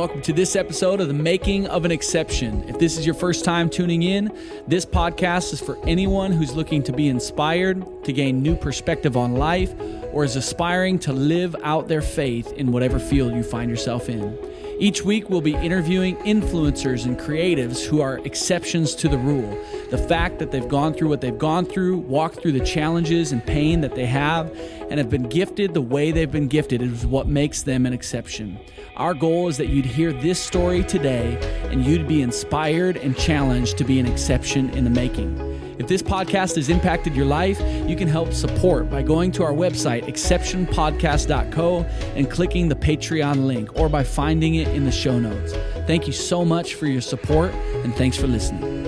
welcome to this episode of The Making of an Exception. If this is your first time tuning in, this podcast is for anyone who's looking to be inspired, to gain new perspective on life, or is aspiring to live out their faith in whatever field you find yourself in. Each week, we'll be interviewing influencers and creatives who are exceptions to the rule. The fact that they've gone through what they've gone through, walked through the challenges and pain that they have, and have been gifted the way they've been gifted is what makes them an exception. Our goal is that you'd hear this story today and you'd be inspired and challenged to be an exception in the making. If this podcast has impacted your life, you can help support by going to our website, exceptionpodcast.co, and clicking the Patreon link, or by finding it in the show notes. Thank you so much for your support, and thanks for listening.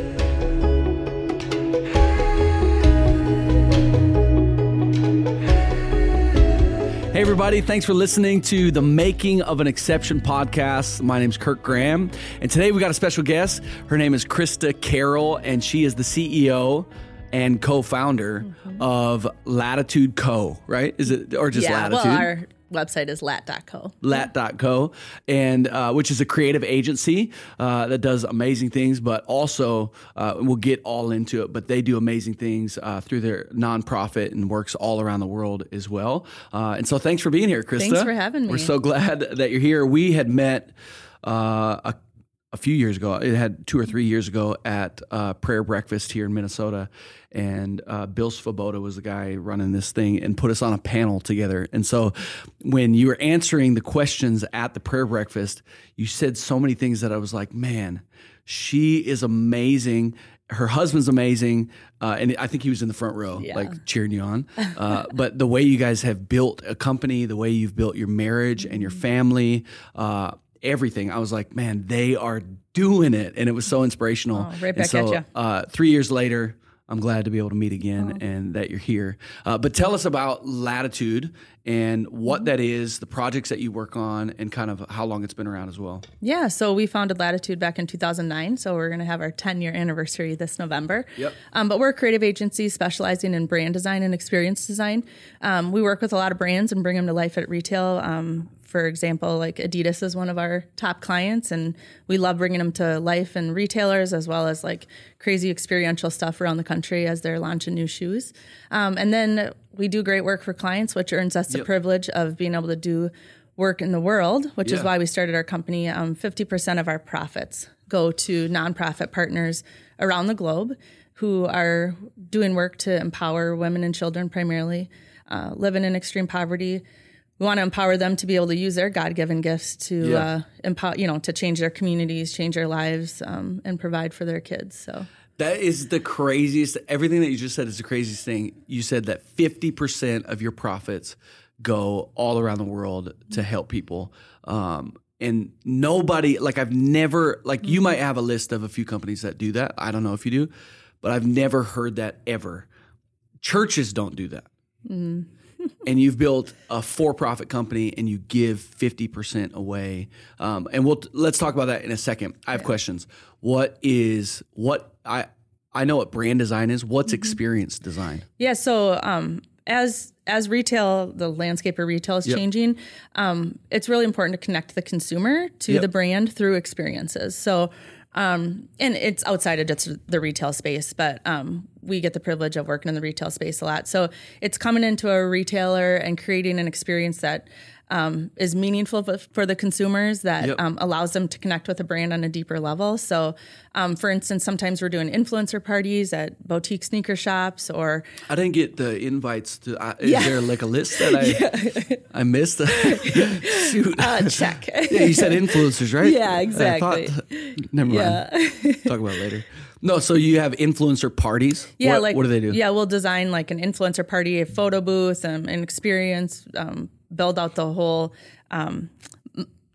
Hey, everybody, thanks for listening to the Making of an Exception podcast. My name is Kirk Graham, and today we got a special guest. Her name is Krista Carroll, and she is the CEO and co founder mm-hmm. of Latitude Co., right? Is it, or just yeah, Latitude? Well, our website is lat.co. Lat.co, and uh, which is a creative agency uh, that does amazing things, but also uh, we'll get all into it. But they do amazing things uh, through their nonprofit and works all around the world as well. Uh, and so, thanks for being here, Krista. Thanks for having me. We're so glad that you're here. We had met uh, a a few years ago. It had two or three years ago at uh, prayer breakfast here in Minnesota, and uh, Bill Svoboda was the guy running this thing and put us on a panel together. And so, when you were answering the questions at the prayer breakfast, you said so many things that I was like, man, she is amazing. Her husband's amazing, uh, and I think he was in the front row, yeah. like cheering you on. Uh, but the way you guys have built a company, the way you've built your marriage and your family, uh, everything. I was like, man, they are doing it, and it was so inspirational. Oh, right back so, at you. Uh, three years later, I'm glad to be able to meet again oh. and that you're here. Uh, but tell us about Latitude and what mm-hmm. that is, the projects that you work on, and kind of how long it's been around as well. Yeah, so we founded Latitude back in 2009. So we're going to have our 10 year anniversary this November. Yep. Um, but we're a creative agency specializing in brand design and experience design. Um, we work with a lot of brands and bring them to life at retail. Um, for example, like Adidas is one of our top clients, and we love bringing them to life and retailers as well as like crazy experiential stuff around the country as they're launching new shoes. Um, and then we do great work for clients, which earns us yep. the privilege of being able to do work in the world, which yeah. is why we started our company. Um, 50% of our profits go to nonprofit partners around the globe who are doing work to empower women and children primarily uh, living in extreme poverty we want to empower them to be able to use their God-given gifts to yeah. uh, empower, you know, to change their communities, change their lives, um, and provide for their kids. So that is the craziest. Everything that you just said is the craziest thing. You said that fifty percent of your profits go all around the world to help people. Um, and nobody, like I've never, like you might have a list of a few companies that do that. I don't know if you do, but I've never heard that ever. Churches don't do that. Mm and you've built a for-profit company and you give 50% away um, and we'll let's talk about that in a second i have yeah. questions what is what i i know what brand design is what's mm-hmm. experience design yeah so um, as as retail the landscape of retail is yep. changing um, it's really important to connect the consumer to yep. the brand through experiences so um, and it's outside of just the retail space, but um, we get the privilege of working in the retail space a lot. So it's coming into a retailer and creating an experience that um, is meaningful for the consumers that yep. um, allows them to connect with a brand on a deeper level. So, um, for instance, sometimes we're doing influencer parties at boutique sneaker shops, or I didn't get the invites to. Uh, is yeah. there like a list that I yeah. I missed? Shoot, uh, check. yeah, you said influencers, right? Yeah, exactly. Thought, never mind. Yeah. Talk about it later. No, so you have influencer parties. Yeah, what, like what do they do? Yeah, we'll design like an influencer party, a photo booth, um, an experience, um, build out the whole um,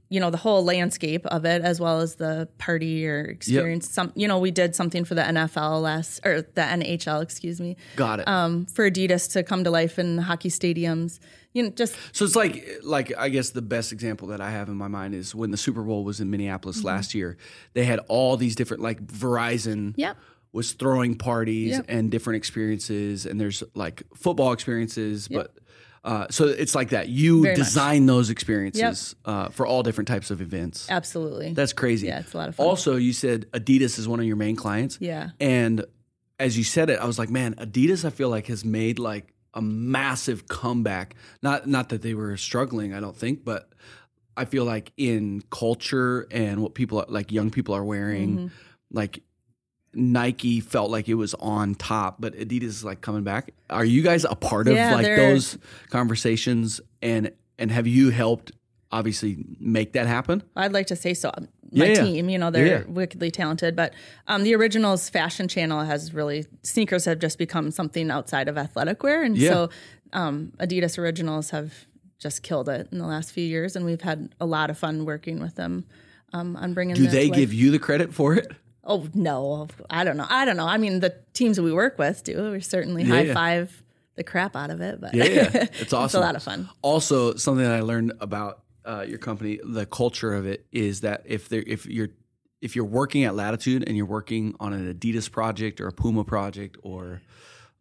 you know the whole landscape of it as well as the party or experience yep. some you know we did something for the NFL last or the NHL excuse me got it um, for Adidas to come to life in hockey stadiums you know just so it's like like I guess the best example that I have in my mind is when the Super Bowl was in Minneapolis mm-hmm. last year they had all these different like Verizon yep was throwing parties yep. and different experiences and there's like football experiences yep. but Uh, so it's like that. You Very much. design those experiences uh, for all different types of events. Absolutely. That's crazy. Yeah, it's a lot of fun. Also, you said Adidas is one of your main clients. Yeah. And as you said it, I was like, man, Adidas, I feel like has made like a massive comeback. Not not that they were struggling, I don't think, but I feel like in culture and what people are, like young people are wearing, Mm-hmm. like Nike felt like it was on top, but Adidas is like coming back. Are you guys a part of Yeah, like those conversations and and have you helped obviously make that happen? I'd like to say so. My Yeah, team, you know, they're Yeah. wickedly talented, but um, the originals fashion channel has really sneakers have just become something outside of athletic wear, and so um, Adidas originals have just killed it in the last few years, and we've had a lot of fun working with them um, on bringing. Do they life. give you the credit for it? Oh no, I don't know. I don't know. I mean, the teams that we work with do. We certainly Yeah. high five the crap out of it, but Yeah, yeah. it's awesome. it's a lot of fun. Also, something that I learned about uh, your company, the culture of it, is that if there, if you're if you're working at Latitude and you're working on an Adidas project or a Puma project or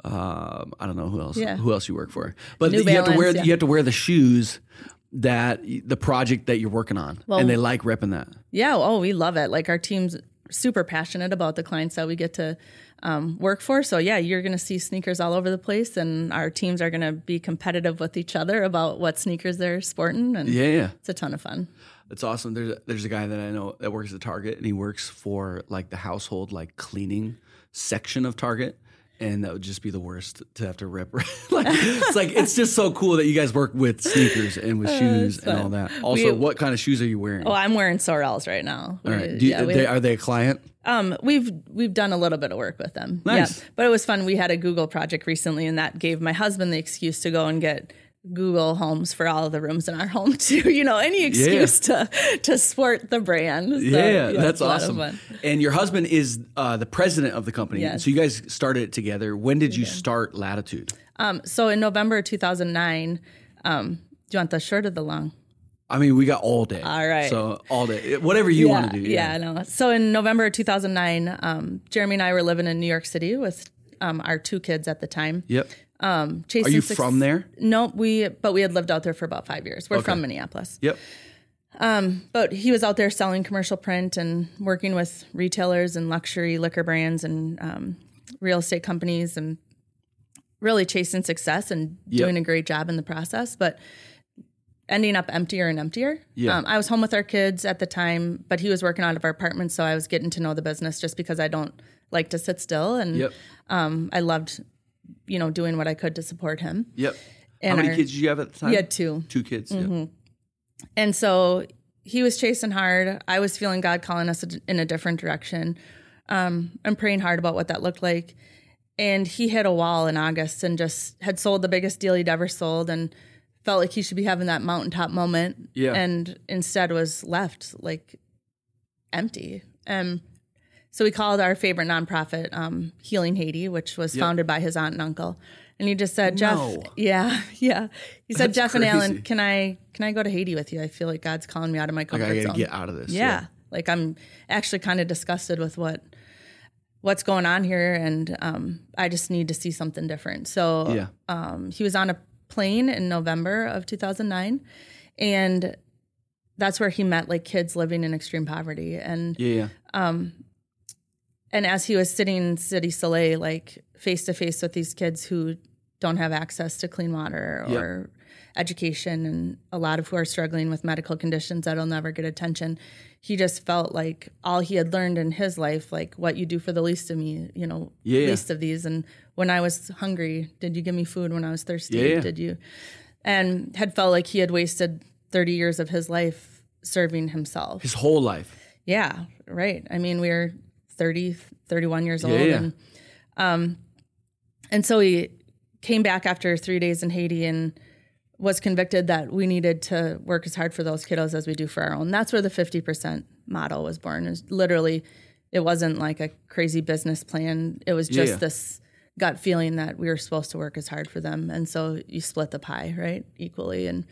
um, I don't know who else Yeah. who else you work for, but New you have to wear yeah. you have to wear the shoes that the project that you're working on, and they like repping that. Yeah. Oh, we love it. Like our team's super passionate about the clients that we get to um, work for. So yeah, you're going to see sneakers all over the place, and our teams are going to be competitive with each other about what sneakers they're sporting, and Yeah, yeah. it's a ton of fun. It's awesome. There's a, there's a guy that I know that works at Target, and he works for like the household like cleaning section of Target, and that would just be the worst to have to rip. like it's like it's just so cool that you guys work with sneakers and with shoes and all that. Also, We- what kind of shoes are you wearing? Oh, I'm wearing Sorels right now. all right, Do you, yeah, they, are they a client? Um, we've we've done a little bit of work with them. Nice. Yeah. But it was fun. We had a Google project recently and that gave my husband the excuse to go and get Google homes for all of the rooms in our home too. You know, any excuse to to sport the brand. So, yeah, that's lot of awesome. And your husband is uh, the president of the company. Yes. So you guys started it together. When did you start Latitude? Um, so in November 2009, um, do you want the short or the long? I mean, we got all day. All right. So all day, whatever you want to do. Yeah, I know. So in November 2009, um, Jeremy and I were living in New York City with um, our two kids at the time. Yep. Um, chasing Are you from there? No, we but we had lived out there for about five years. We're from Minneapolis, Yep. Um, but he was out there selling commercial print and working with retailers and luxury liquor brands and um, real estate companies and really chasing success and Yep. doing a great job in the process. But ending up emptier and emptier. Yeah. Um, I was home with our kids at the time, but he was working out of our apartment, so I was getting to know the business just because I don't like to sit still, and Yep. um, I loved, you know, doing what I could to support him. Yep. How And many our- kids did you have at the time? He had two. Two kids. yeah. And so he was chasing hard. I was feeling God calling us in a different direction. Um, I'm praying hard about what that looked like. And he hit a wall in August and just had sold the biggest deal he'd ever sold and felt like he should be having that mountaintop moment. Yeah. And instead was left like empty. Um, so we called our favorite nonprofit um, Healing Haiti, which was founded by his aunt and uncle. And he just said, Jeff, No. yeah, yeah. He said, That's Jeff and Alan, can I can I go to Haiti with you? I feel like God's calling me out of my Like comfort I gotta zone. get out of this. yeah. Like I'm actually kind of disgusted with what what's going on here and um, I just need to see something different. So Yeah. um, he was on a plane in November of 2009 and that's where he met like kids living in extreme poverty and Yeah. Yeah. And as he was sitting in Cité Soleil, like face to face with these kids who don't have access to clean water Yep. or education, and a lot of who are struggling with medical conditions that'll never get attention, he just felt like all he had learned in his life, like what you do for the least of me, you know, Yeah, least of these. And when I was hungry, did you give me food? When I was thirsty, yeah. did you? And had felt like he had wasted 30 years of his life serving himself. His whole life. Yeah, right. I mean, we were 30, 31 years old. Yeah, yeah. And, um, and so he came back after three days in Haiti and was convicted that we needed to work as hard for those kiddos as we do for our own. That's where the 50% model was born. Literally, it wasn't like a crazy business plan. It was just Yeah. this gut feeling that we were supposed to work as hard for them. And so you split the pie, right? Equally. And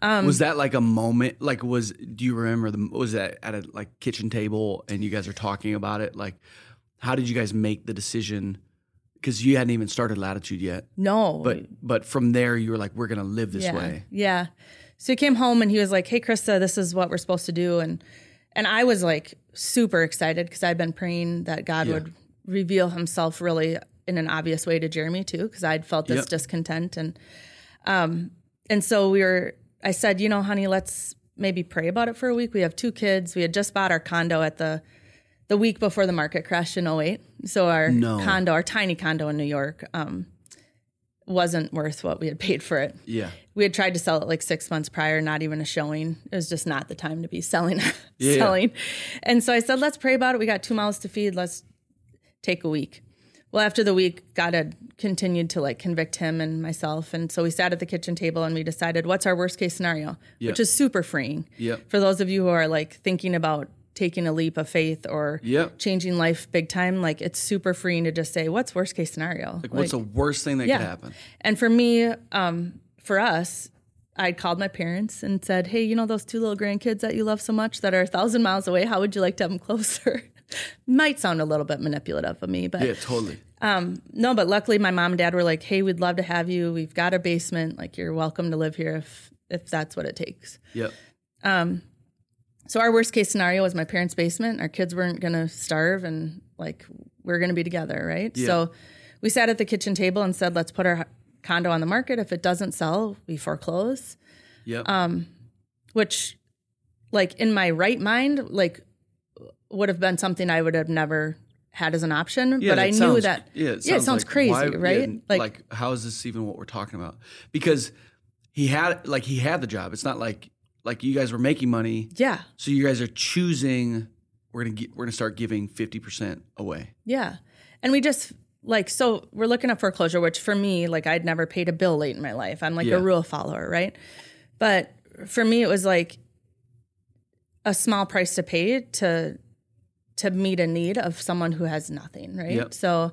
Um, was that like a moment? Like, was do you remember the? Was that at a like kitchen table and you guys are talking about it? Like, how did you guys make the decision? because you hadn't even started Latitude yet. No, But but from there, you were like, we're gonna live this yeah, way. Yeah. So he came home and he was like, "Hey, Krista, this is what we're supposed to do," and and I was like super excited because I'd been praying that God Yeah. would reveal Himself really in an obvious way to Jeremy too, because I'd felt this Yep. discontent and um and so we were. I said, you know, honey, let's maybe pray about it for a week. We have two kids. We had just bought our condo at the the week before the market crashed in 08. So our No. condo, our tiny condo in New York, um, wasn't worth what we had paid for it Yeah. we had tried to sell it like six months prior, not even a showing. It was just not the time to be selling, Yeah. selling. And so I said, let's pray about it. We got two mouths to feed. Let's take a week. Well, after the week, God had continued to like convict him and myself. And so we sat at the kitchen table and we decided what's our worst case scenario, Yeah. which is super freeing. Yep. For those of you who are like thinking about taking a leap of faith or Yep. changing life big time, like it's super freeing to just say, what's worst case scenario? Like, what's the worst thing that yeah. could happen? And for me, um, for us, I called my parents and said, "Hey, you know those two little grandkids that you love so much that are a thousand miles away? How would you like to have them closer?" Might sound a little bit manipulative of me, but Yeah, totally. Um, no. But luckily, my mom and dad were like, "Hey, we'd love to have you. We've got a basement. Like, you're welcome to live here if if that's what it takes." Yep. Um, so our worst case scenario was my parents' basement. Our kids weren't gonna starve, and like we're gonna be together, right? Yeah. So we sat at the kitchen table and said, "Let's put our condo on the market. If it doesn't sell, we foreclose." Yep. Um, which, like in my right mind, like would have been something I would have never had as an option. Yeah, but I knew sounds- that Yeah, it yeah, it sounds like, crazy, why- right? yeah, like, like, how is this even what we're talking about? Because he had, like, he had the job. It's not like, like you guys were making money, yeah, so you guys are choosing. We're gonna get, we're gonna start giving fifty percent away. yeah, and we just like so we're looking at foreclosure, which for me, like I'd never paid a bill late in my life. I'm like Yeah. a rule follower, right? But for me, it was like a small price to pay to to meet a need of someone who has nothing, right? Yep. So,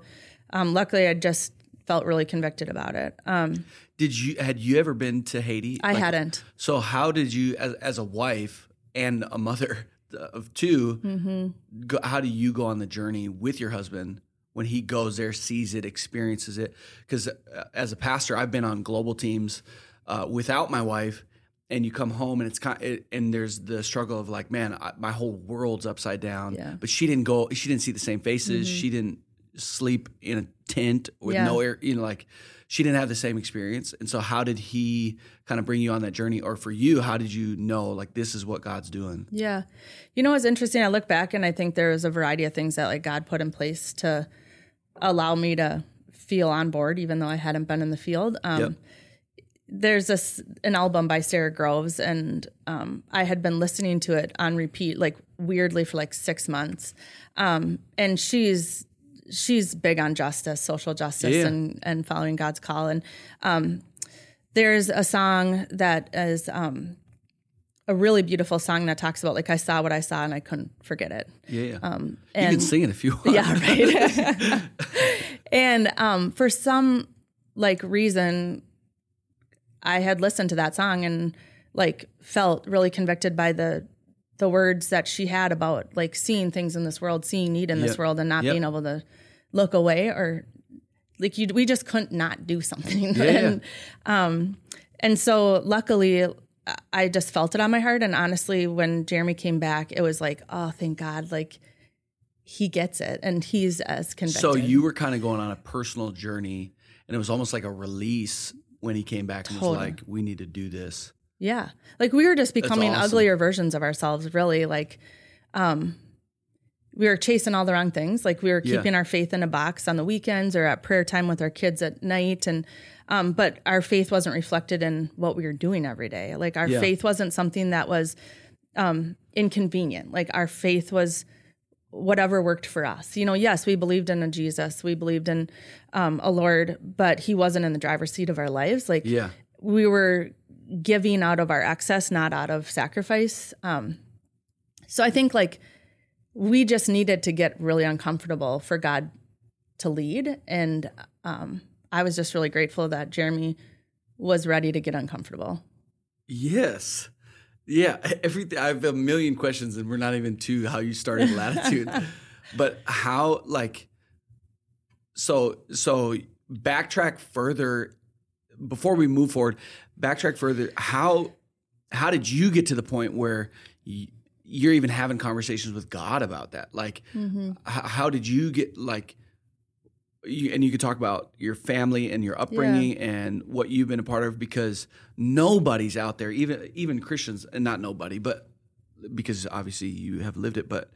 um, luckily, I just felt really convicted about it. Um, Did you had you ever been to Haiti? I Like, hadn't. So how did you, as, as a wife and a mother of 2 Mm-hmm. go, how do you go on the journey with your husband when he goes there, sees it, experiences it? Because as a pastor, I've been on global teams uh, without my wife, and you come home and it's kind it, and there's the struggle of like, man, I, my whole world's upside down. Yeah. Mm-hmm. But she didn't go. She didn't see the same faces. She didn't sleep in a tent with Yeah. no air. You know, like she didn't have the same experience. And so, how did he kind of bring you on that journey? Or for you, how did you know like this is what God's doing? Yeah. You know what's interesting? I look back and I think there was a variety of things that like God put in place to allow me to feel on board, even though I hadn't been in the field. Um, Yep. There's this an album by Sara Groves, and um, I had been listening to it on repeat, like weirdly for like six months. Um, and she's she's big on justice, social justice, Yeah. and and following God's call. And um, there's a song that is um, a really beautiful song that talks about like I saw what I saw and I couldn't forget it. Yeah. and you can sing it if you want. Yeah, right. and um, for some like reason, I had listened to that song and like felt really convicted by the the words that she had about like seeing things in this world, seeing need in this world, and not Yep. being able to look away or like you. We just couldn't not do something. Yeah, and um, and so luckily. I just felt it on my heart, and honestly, when Jeremy came back, it was like, oh, thank God! Like he gets it, and he's as convicted. So you were kind of going on a personal journey, and it was almost like a release when he came back and was like, "We need to do this." Yeah. Like we were just becoming awesome. uglier versions of ourselves, really. Like um we were chasing all the wrong things. Like we were Yeah. keeping our faith in a box on the weekends or at prayer time with our kids at night and um but our faith wasn't reflected in what we were doing every day. Like our Yeah. faith wasn't something that was um inconvenient. Like our faith was whatever worked for us. You know, yes, we believed in a Jesus, we believed in um, a Lord, but He wasn't in the driver's seat of our lives. Like, Yeah. we were giving out of our excess, not out of sacrifice. Um, so I think like we just needed to get really uncomfortable for God to lead, and um, I was just really grateful that Jeremy was ready to get uncomfortable. Yes. Yeah. Everything. I have a million questions, and we're not even to how you started Latitude, but how like. so so backtrack further before we move forward. Backtrack further. How how did you get to the point where y- you're even having conversations with God about that? Like, Mm-hmm. h- how did you get like? You, and you could talk about your family and your upbringing and what you've been a part of because nobody's out there, even even Christians, and not nobody, but because obviously you have lived it, but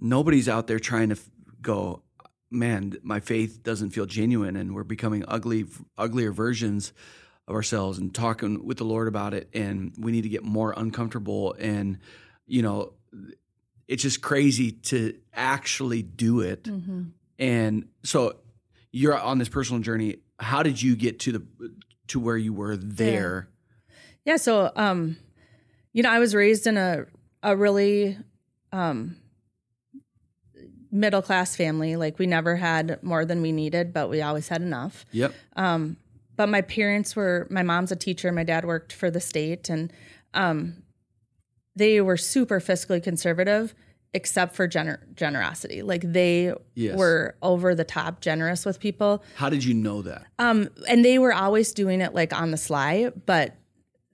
nobody's out there trying to f- go, man, my faith doesn't feel genuine, and we're becoming ugly, uglier versions of ourselves, and talking with the Lord about it, and we need to get more uncomfortable, and you know, it's just crazy to actually do it, Mm-hmm. and so you're on this personal journey. How did you get to the to where you were there? Yeah. So, um, you know, I was raised in a a really um, middle class family. Like we never had more than we needed, but we always had enough. Yep. Um, but my parents were. My mom's a teacher. My dad worked for the state, and um, they were super fiscally conservative, except for gener- generosity. Like they Yes. were over the top generous with people. How did you know that? Um, and they were always doing it like on the sly, but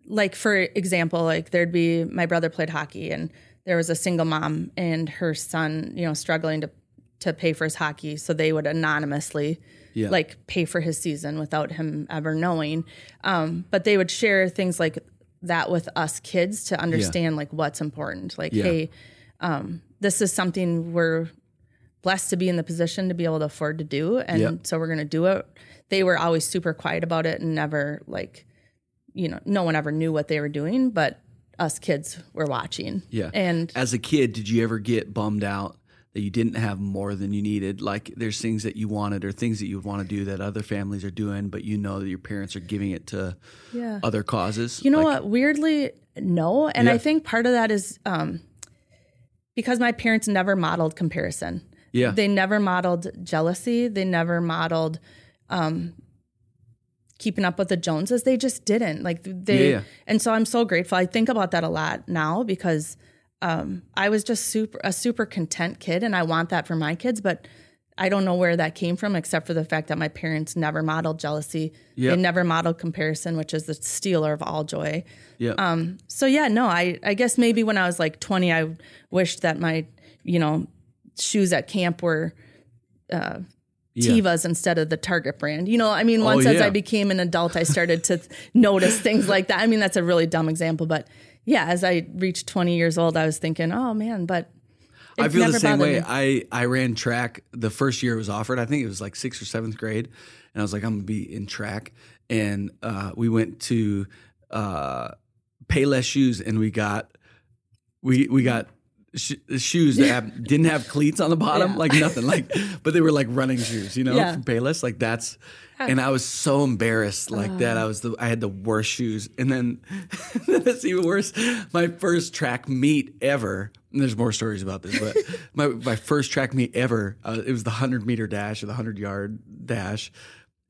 like for example, like there'd be my brother played hockey and there was a single mom and her son, you know, struggling to to pay for his hockey, so they would anonymously Yeah. like pay for his season without him ever knowing. Um, but they would share things like that with us kids to understand like what's important. Like, Yeah. hey, um, this is something we're blessed to be in the position to be able to afford to do, and Yep. so we're going to do it. They were always super quiet about it and never like, you know, no one ever knew what they were doing, but us kids were watching. Yeah. and As a kid, did you ever get bummed out that you didn't have more than you needed? Like there's things that you wanted or things that you would want to do that other families are doing, but you know that your parents are giving it to yeah. other causes. You know Like, what? Weirdly, no. And Yeah. I think part of that is um, because my parents never modeled comparison. Yeah. They never modeled jealousy. They never modeled um, keeping up with the Joneses. They just didn't. Like they, Yeah, and so I'm so grateful. I think about that a lot now because um, I was just super a super content kid, and I want that for my kids, but. I don't know where that came from, except for the fact that my parents never modeled jealousy. Yep. They never modeled comparison, which is the stealer of all joy. yeah. Um, so yeah, no, I, I guess maybe when I was like 20, I wished that my, you know, shoes at camp were uh, Yeah. Tevas instead of the Target brand. You know, I mean, once as yeah. I became an adult, I started to notice things like that. I mean, that's a really dumb example, but yeah, as I reached 20 years old, I was thinking, oh man, but I feel the same way. me. I, I ran track the first year it was offered. I think it was like sixth or seventh grade. And I was like, I'm going to be in track. And uh, we went to uh, Payless Shoes and we got, we, we got sh- shoes that have, didn't have cleats on the bottom, Yeah. like nothing, like, but they were like running shoes, you know, Yeah. from Payless. Like that's, and I was so embarrassed like that. I was the, I had the worst shoes. And then it's even worse. My first track meet ever. And there's more stories about this, but my, my first track meet ever, uh, it was the 100 meter dash or the 100 yard dash.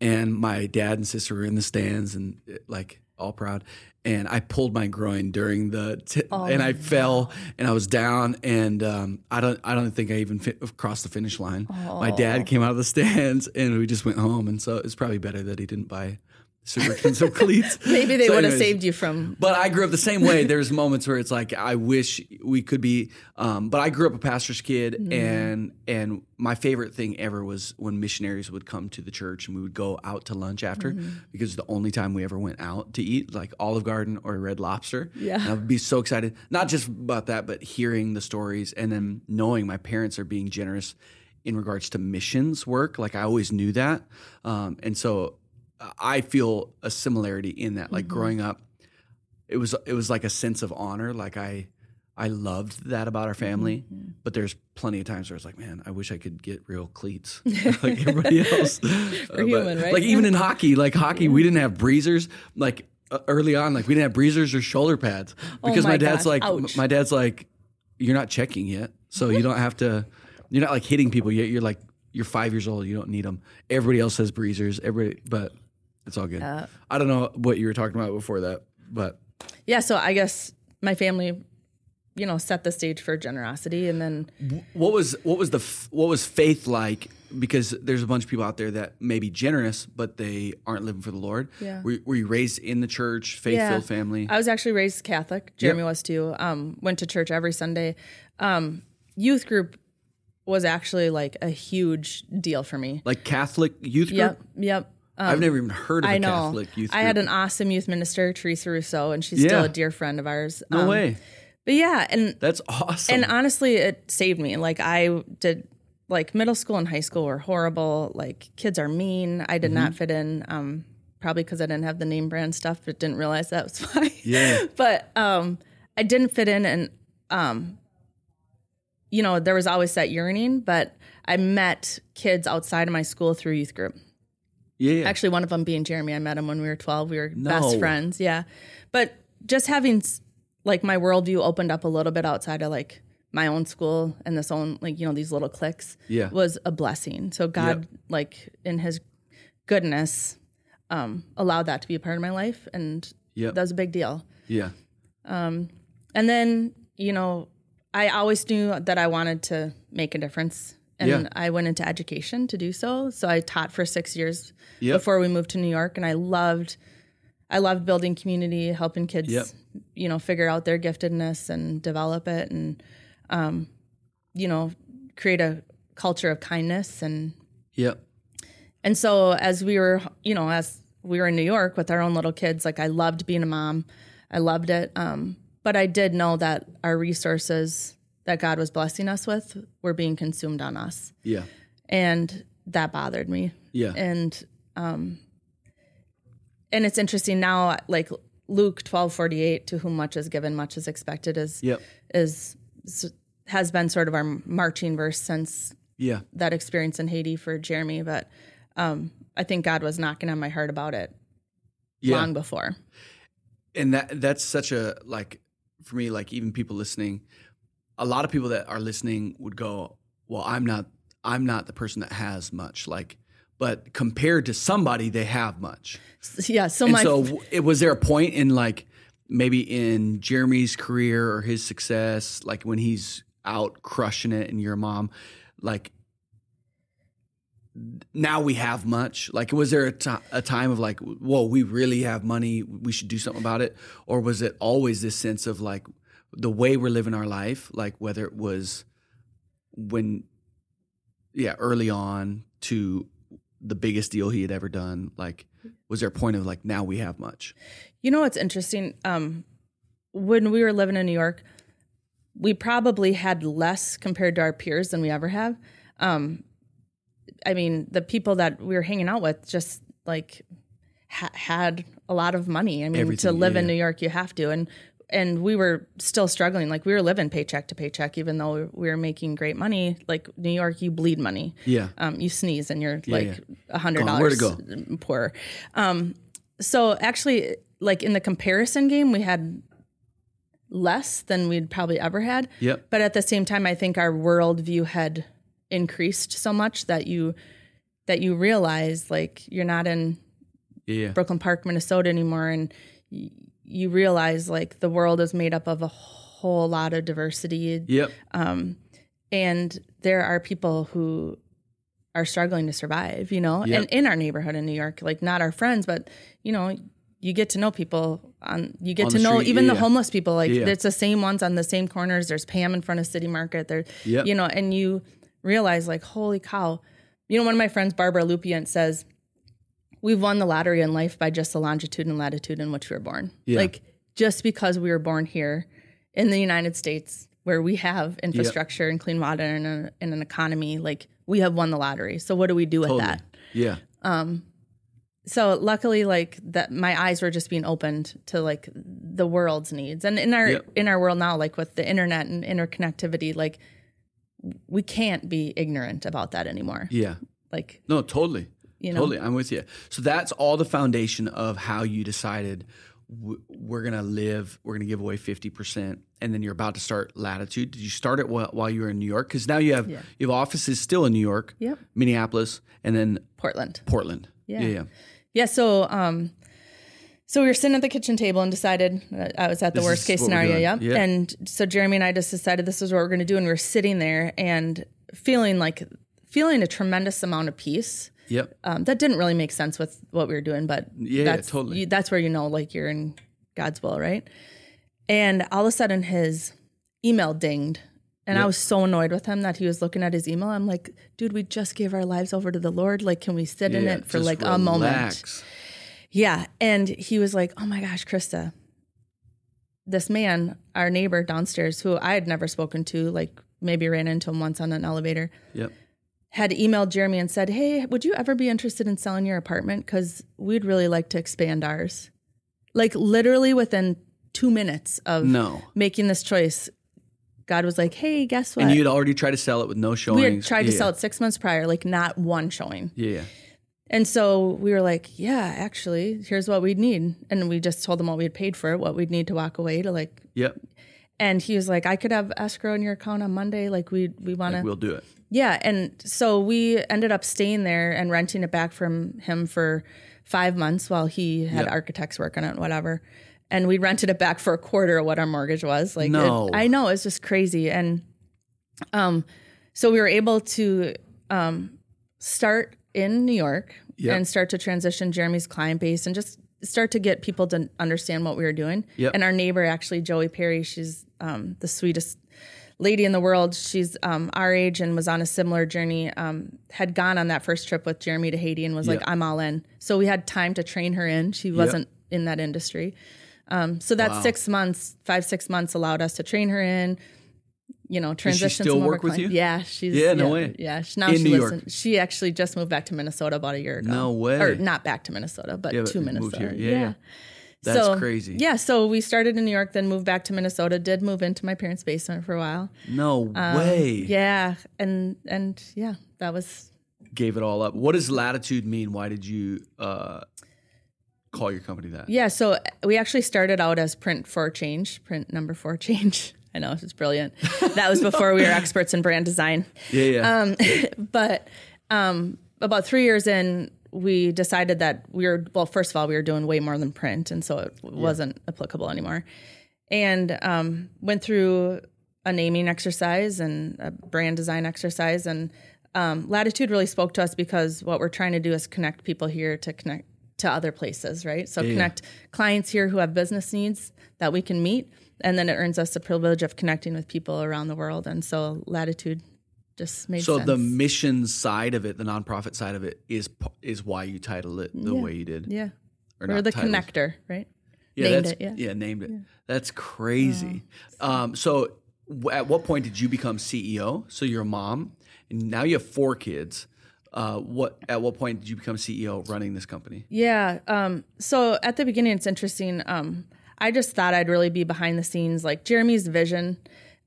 And my dad and sister were in the stands and uh, like all proud. And I pulled my groin during the, t- and I fell and I was down. And um, I don't, I don't think I even fit, crossed the finish line. My dad came out of the stands and we just went home. And so it's probably better that he didn't buy super expensive cleats. maybe they So would have saved you from. but I grew up the same way. There's moments where it's like I wish we could be. Um, but I grew up a pastor's kid, Mm-hmm. and and my favorite thing ever was when missionaries would come to the church and we would go out to lunch after Mm-hmm. because it's the only time we ever went out to eat, like Olive Garden or Red Lobster. Yeah. and I would be so excited, not just about that, but hearing the stories and then knowing my parents are being generous in regards to missions work. Like I always knew that, um, and so I feel a similarity in that. Like growing up, it was it was like a sense of honor. Like I I loved that about our family. But there's plenty of times where it's like, man, I wish I could get real cleats like everybody else. For human, right? Like even in hockey, like hockey, we didn't have breezers. Like uh, early on, like we didn't have breezers or shoulder pads because Oh my my dad's gosh, like, ouch. my dad's like, you're not checking yet, so you don't have to. You're not like hitting people yet. You're like you're five years old. You don't need them. Everybody else has breezers. Everybody, but it's all good. I don't know what you were talking about before that, but yeah so i guess my family you know set the stage for generosity and then What was what was the what was faith like? Because there's a bunch of people out there that may be generous, but they aren't living for the Lord. Yeah. Were, were you raised in the church, faith filled family? I was actually raised Catholic. Jeremy was too. Um, went to church every Sunday. Um, youth group was actually like a huge deal for me. like Catholic youth group? Yep, yep. I've never even heard of a I know. Catholic youth group. I had an awesome youth minister, Teresa Rousseau, and she's Yeah. still a dear friend of ours. no Um, way. But yeah, and That's awesome. and honestly, it saved me. Like I did, like middle school and high school were horrible. Like kids are mean. I did Mm-hmm. not fit in. Um, probably because I didn't have the name brand stuff, but didn't realize that was why. Yeah. but um, I didn't fit in, and um, you know, there was always that yearning. But I met kids outside of my school through youth group. Yeah, yeah. Actually, one of them being Jeremy. I met him when we were 12. We were No. best friends. Yeah. But just having like my worldview opened up a little bit outside of like my own school and this own, like, you know, these little cliques Yeah. was a blessing. So God, like, in his goodness, um, allowed that to be a part of my life. And Yep. that was a big deal. yeah. And then, you know, I always knew that I wanted to make a difference. And Yeah. I went into education to do so. So I taught for six years Yep. before we moved to New York. And I loved, I loved building community, helping kids, Yep. you know, figure out their giftedness and develop it and, um, you know, create a culture of kindness. And, Yep. and so as we were, you know, as we were in New York with our own little kids, like I loved being a mom. I loved it. Um, but I did know that our resources that God was blessing us with were being consumed on us. Yeah. And that bothered me. Yeah. And um and it's interesting now like Luke 12:48 to whom much is given much is expected is Yep. is has been sort of our marching verse since Yeah. that experience in Haiti for Jeremy, but um, I think God was knocking on my heart about it Yeah. long before. and that that's such a like for me like even people listening a lot of people that are listening would go well i'm not i'm not the person that has much like but compared to somebody they have much. Yeah, so and my so it, was there a point in like maybe in jeremy's career or his success like when he's out crushing it and you're mom like now we have much? Like was there a a time of like whoa we really have money we should do something about it or was it always this sense of like the way we're living our life like whether it was when yeah early on to the biggest deal he had ever done like was there a point of like now we have much You know what's interesting? Um, when we were living in New York, we probably had less compared to our peers than we ever have. Um, I mean, the people that we were hanging out with just like ha- had a lot of money. I mean, to Everything, live in yeah. New York, you have to, and and we were still struggling. Like we were living paycheck to paycheck, even though we were making great money. Like New York, you bleed money. yeah Um, you sneeze and you're like a hundred Gone. Where to dollars poorer. Um, so actually, like in the comparison game, we had less than we'd probably ever had. Yep. But at the same time, I think our worldview had increased so much that you that you realize like you're not in yeah Brooklyn Park, Minnesota anymore, and you realize like the world is made up of a whole lot of diversity yep um, and there are people who are struggling to survive, you know, Yep. and in our neighborhood in New York, like not our friends, but you know, you get to know people on, you get On to know street, even yeah, the homeless people, like Yeah. it's the same ones on the same corners. There's Pam in front of City Market there, Yep. you know, and you realize like, holy cow, you know, one of my friends, Barbara Lupiant says, we've won the lottery in life by just the longitude and latitude in which we were born. Yeah. Like just because we were born here in the United States where we have infrastructure and clean water and, a, and an economy, like we have won the lottery. So what do we do with totally that? yeah Um, So luckily, like that, my eyes were just being opened to like the world's needs, and in our Yep. in our world now, like with the internet and interconnectivity, like we can't be ignorant about that anymore. yeah Like No, totally. You know? totally. I'm with you. So that's all the foundation of how you decided we're going to live, we're going to give away 50%. And then you're about to start Latitude. Did you start it while, you were in New York? Because now you have Yeah. you have offices still in New York, Yep. Minneapolis, and then Portland. Portland. Yeah. yeah. Yeah. So, um, So we were sitting at the kitchen table and decided uh, I was at the This worst case scenario. Yep. Yeah. And so Jeremy and I just decided this is what we're going to do. And we were sitting there and feeling like, feeling a tremendous amount of peace. Yep. Um, that didn't really make sense with what we were doing, but Yeah, that's, totally. you, that's where you know, like you're in God's will, right? And all of a sudden his email dinged. And I was so annoyed with him that he was looking at his email. I'm like, dude, we just gave our lives over to the Lord. Like, can we sit in it for like a moment? Yeah. And he was like, Oh my gosh, Krista, this man, our neighbor downstairs, who I had never spoken to, like maybe ran into him once on an elevator, Yep. Had emailed Jeremy and said, Hey, would you ever be interested in selling your apartment? Because we'd really like to expand ours. Like literally within two minutes of No. making this choice, God was like, Hey, guess what? And you'd already tried to sell it with no showings. we had tried to Yeah, sell it six months prior, like not one showing. Yeah. And so we were like, yeah, actually, here's what we'd need. And we just told him what we had paid for it, what we'd need to walk away to like. Yep. And he was like, I could have escrow in your account on Monday. Like we we want to. Like, we'll do it. Yeah. And so we ended up staying there and renting it back from him for five months while he had Yep. architects work on it, and whatever. And we rented it back for a quarter of what our mortgage was. Like, it- I know it's just crazy. And um, so we were able to um, start in New York Yep. and start to transition Jeremy's client base and just start to get people to understand what we were doing. Yep. And our neighbor, actually, Joey Perry, she's um, the sweetest lady in the world. She's um, our age and was on a similar journey. Um, had gone on that first trip with Jeremy to Haiti and was like, "I'm all in." So we had time to train her in. She wasn't in that industry. Um, so that Wow. six months, five six months, allowed us to train her in. You know, transition. still some of our work with you? Yeah, she's Yeah, no way. Yeah, she, now In she New lives York? in- she actually just moved back to Minnesota about a year ago. No way. Or not back to Minnesota, but Yeah, but to moved Minnesota. here. Yeah, That's crazy. Yeah, so we started in New York, then moved back to Minnesota. Did move into my parents' basement for a while. No Um, way. Yeah, and and yeah, that was Gave it all up. What does latitude mean? Why did you uh, call your company that? yeah. So we actually started out as print for change, print number four change. I know it's brilliant. that was before we were experts in brand design. Yeah, yeah. Um, but um, about three years in, we decided that we were well. First of all, we were doing way more than print, and so it wasn't applicable anymore. And um, went through a naming exercise and a brand design exercise, and um, Latitude really spoke to us because what we're trying to do is connect people here to connect to other places, right? So Yeah. connect clients here who have business needs that we can meet, and then it earns us the privilege of connecting with people around the world. And so Latitude just made so sense. the mission side of it, the nonprofit side of it, is is why you titled it the Yeah. way you did. Yeah. Or We're the titled. connector, right? Yeah, Named that's, it, yeah. Oh. named it. That's crazy. Um, so, w- at what point did you become CEO? So you're a mom, and now you have four kids. Uh, what? At what point did you become CEO running this company? Yeah. Um, so at the beginning, it's interesting. Um, I just thought I'd really be behind the scenes, like Jeremy's vision.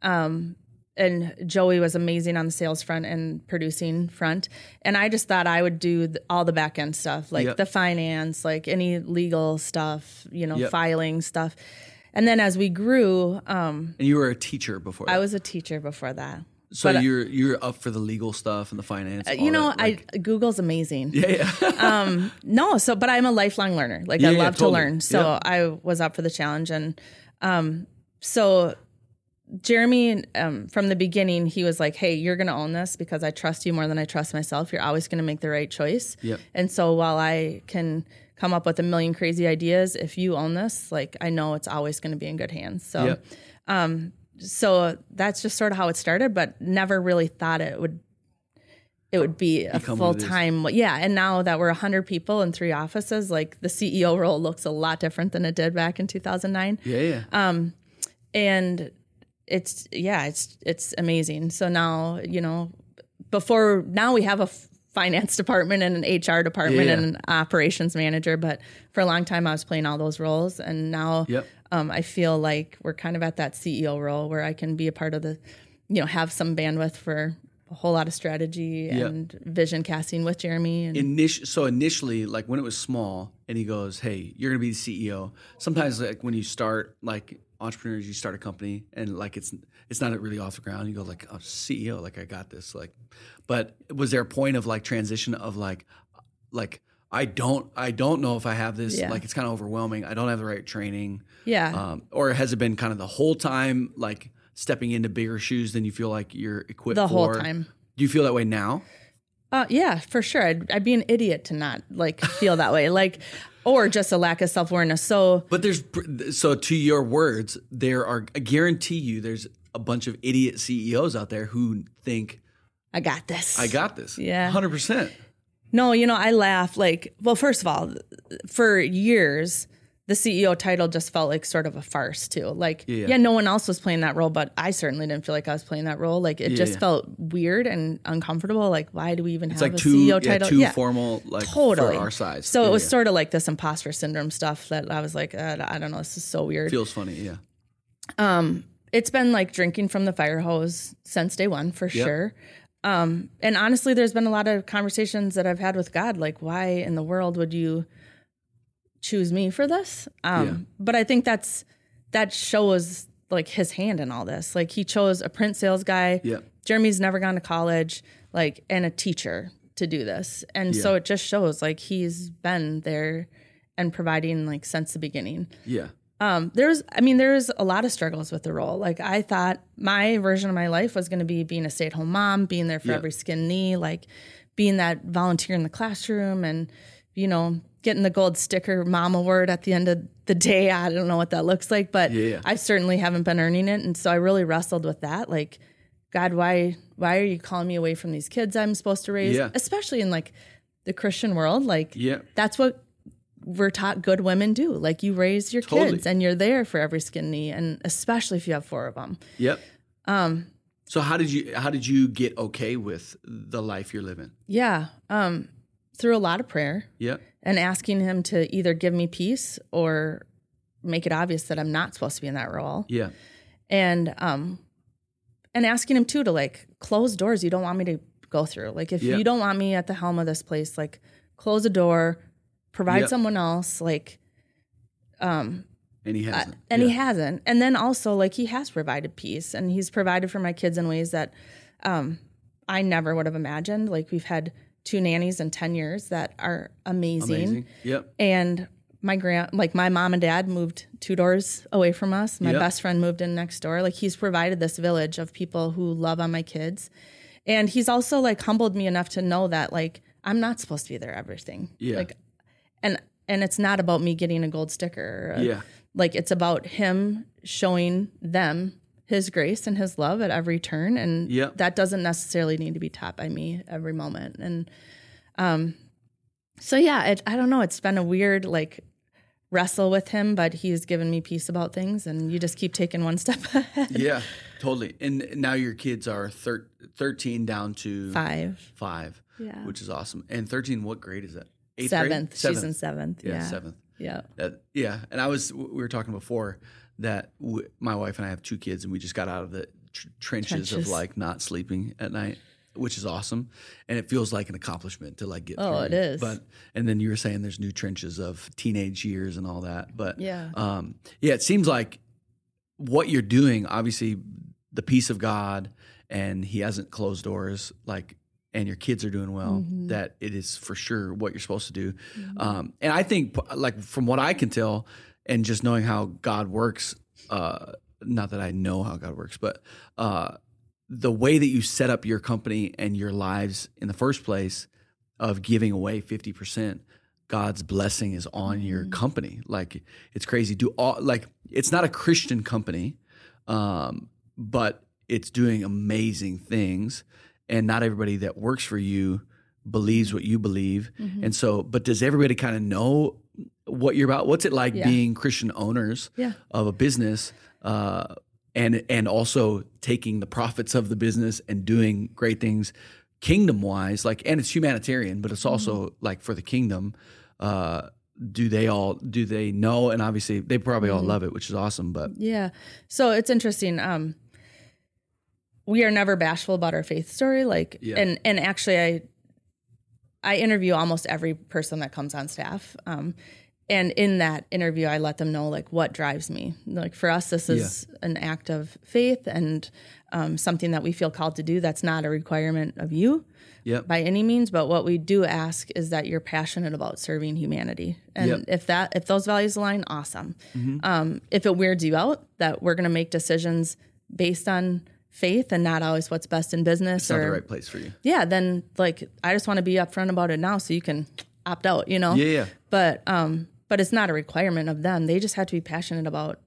Um, and Joey was amazing on the sales front and producing front. And I just thought I would do th- all the back end stuff, like Yep. the finance, like any legal stuff, you know, Yep. filing stuff. And then as we grew, um, And you were a teacher before. I was a teacher before that. so but, you're you're up for the legal stuff and the finance. you know, that, like- I Google's amazing. yeah, yeah. No, so but I'm a lifelong learner. Like Yeah, I yeah, love totally. to learn. So Yeah. I was up for the challenge and um so Jeremy um from the beginning he was like, "Hey, you're going to own this because I trust you more than I trust myself. You're always going to make the right choice." Yep. And so while I can come up with a million crazy ideas, if you own this, like I know it's always going to be in good hands. So Yep. so that's just sort of how it started, but never really thought it would it would be a full what it is. time. Yeah, and now that we're hundred people in three offices, like the CEO role looks a lot different than it did back in two thousand nine, yeah, yeah. and it's yeah, it's it's amazing. So now you know, before now we have a f- finance department and an HR department Yeah. and an operations manager, but for a long time I was playing all those roles, and now Yep. um, I feel like we're kind of at that CEO role where I can be a part of the, you know, have some bandwidth for a whole lot of strategy Yeah. and vision casting with Jeremy. And Init- so initially, like when it was small, and he goes, "Hey, you're gonna be the CEO." Sometimes, like when you start, like entrepreneurs, you start a company, and like it's it's not really off the ground. You go like, "Oh, CEO, like I got this." Like, but was there a point of like transition of like, like, I don't I don't know if I have this. Yeah. Like it's kind of overwhelming. I don't have the right training. Yeah. Um, or has it been kind of the whole time like stepping into bigger shoes than you feel like you're equipped the whole for? time. Do you feel that way now? Uh, yeah, for sure. I'd, I'd be an idiot to not like feel that way. Like, or just a lack of self awareness. So But there's so to your words, there are I guarantee you there's a bunch of idiot CEOs out there who think I got this. I got this. Yeah. 100%. No, you know, I laugh like, well, first of all, for years, the CEO title just felt like sort of a farce too. Like, Yeah. yeah, no one else was playing that role, but I certainly didn't feel like I was playing that role. Like, it just yeah. felt weird and uncomfortable. Like, why do we even It's have like a too CEO yeah, title? too formal like totally. for our size. So Yeah, it was yeah. sort of like this imposter syndrome stuff that I was like, uh, I don't know, this is so weird. feels funny, yeah. it's been like drinking from the fire hose since day one for sure. Um, and honestly, there's been a lot of conversations that I've had with God, like, why in the world would you choose me for this? Um, Yeah. but I think that's that shows like his hand in all this. Like he chose a print sales guy. Yeah. Jeremy's never gone to college, like, and a teacher to do this. And so it just shows like he's been there and providing like since the beginning Yeah. um, there's i mean there's a lot of struggles with the role like i thought my version of my life was going to be being a stay-at-home mom being there for Yeah. every skin knee like being that volunteer in the classroom and you know getting the gold sticker mom award at the end of the day i don't know what that looks like but Yeah. i certainly haven't been earning it and so i really wrestled with that like god why why are you calling me away from these kids i'm supposed to raise Yeah. especially in like the christian world like Yeah. that's what we're taught good women do. Like you raise your Totally. kids and you're there for every skin knee, and especially if you have four of them. Yep. Um so how did you how did you get okay with the life you're living? Yeah. Um, through a lot of prayer Yep. and asking him to either give me peace or make it obvious that I'm not supposed to be in that role. Yeah. And um and asking him too to like close doors you don't want me to go through. Like if Yeah. you don't want me at the helm of this place, like close a door, provide Yeah. someone else, like um And he hasn't. and yeah. he hasn't and then also like he has provided peace and he's provided for my kids in ways that um i never would have imagined like we've had two nannies in 10 years that are amazing, Amazing. Yep. and my grand like my mom and dad moved two doors away from us my Yep. best friend moved in next door like he's provided this village of people who love on my kids and he's also like humbled me enough to know that like i'm not supposed to be there everything Yeah. like and and it's not about me getting a gold sticker or Yeah. like it's about him showing them his grace and his love at every turn and Yep. that doesn't necessarily need to be taught by me every moment and um so yeah it, i don't know it's been a weird like wrestle with him but he's given me peace about things and you just keep taking one step ahead Yeah. Totally. And now your kids are thir- 13 down to five five, Yeah. which is awesome. And 13, what grade is that? Eighth seventh she's in seventh Yeah, yeah seventh. yeah That, yeah, and I was we were talking before that w- my wife and I have two kids, and we just got out of the tr- trenches, of like not sleeping at night, which is awesome, and it feels like an accomplishment to like get. Oh, through. it is. But and then you were saying there's new trenches of teenage years and all that, but Yeah. um, yeah, it seems like what you're doing, obviously, the peace of God, and He hasn't closed doors like. And your kids are doing well. Mm-hmm. That it is for sure what you're supposed to do. Um, and I think, like from what I can tell, and just knowing how God works, uh, not that I know how God works, but uh, the way that you set up your company and your lives in the first place of giving away 50%, God's blessing is on your company. Like it's crazy. Do all like it's not a Christian company, um, but it's doing amazing things. And not everybody that works for you believes what you believe. And so, but does everybody kind of know what you're about? What's it like Yeah. being Christian owners Yeah. of a business? Uh, and and also taking the profits of the business and doing great things kingdom wise like and it's humanitarian but it's also like for the kingdom uh do they all do they know and obviously they probably all love it which is awesome but Yeah. So it's interesting. Um, we are never bashful about our faith story. Like, Yeah. and and actually, I I interview almost every person that comes on staff. Um, and in that interview, I let them know like what drives me. Like for us, this is an act of faith and um, something that we feel called to do. That's not a requirement of you Yep. by any means, but what we do ask is that you're passionate about serving humanity. And Yep. if that if those values align, awesome. Um, if it weirds you out that we're going to make decisions based on faith and not always what's best in business It's not or the right place for you. yeah, then like I just want to be upfront about it now so you can opt out, you know. Yeah, yeah. But um but it's not a requirement of them. They just have to be passionate about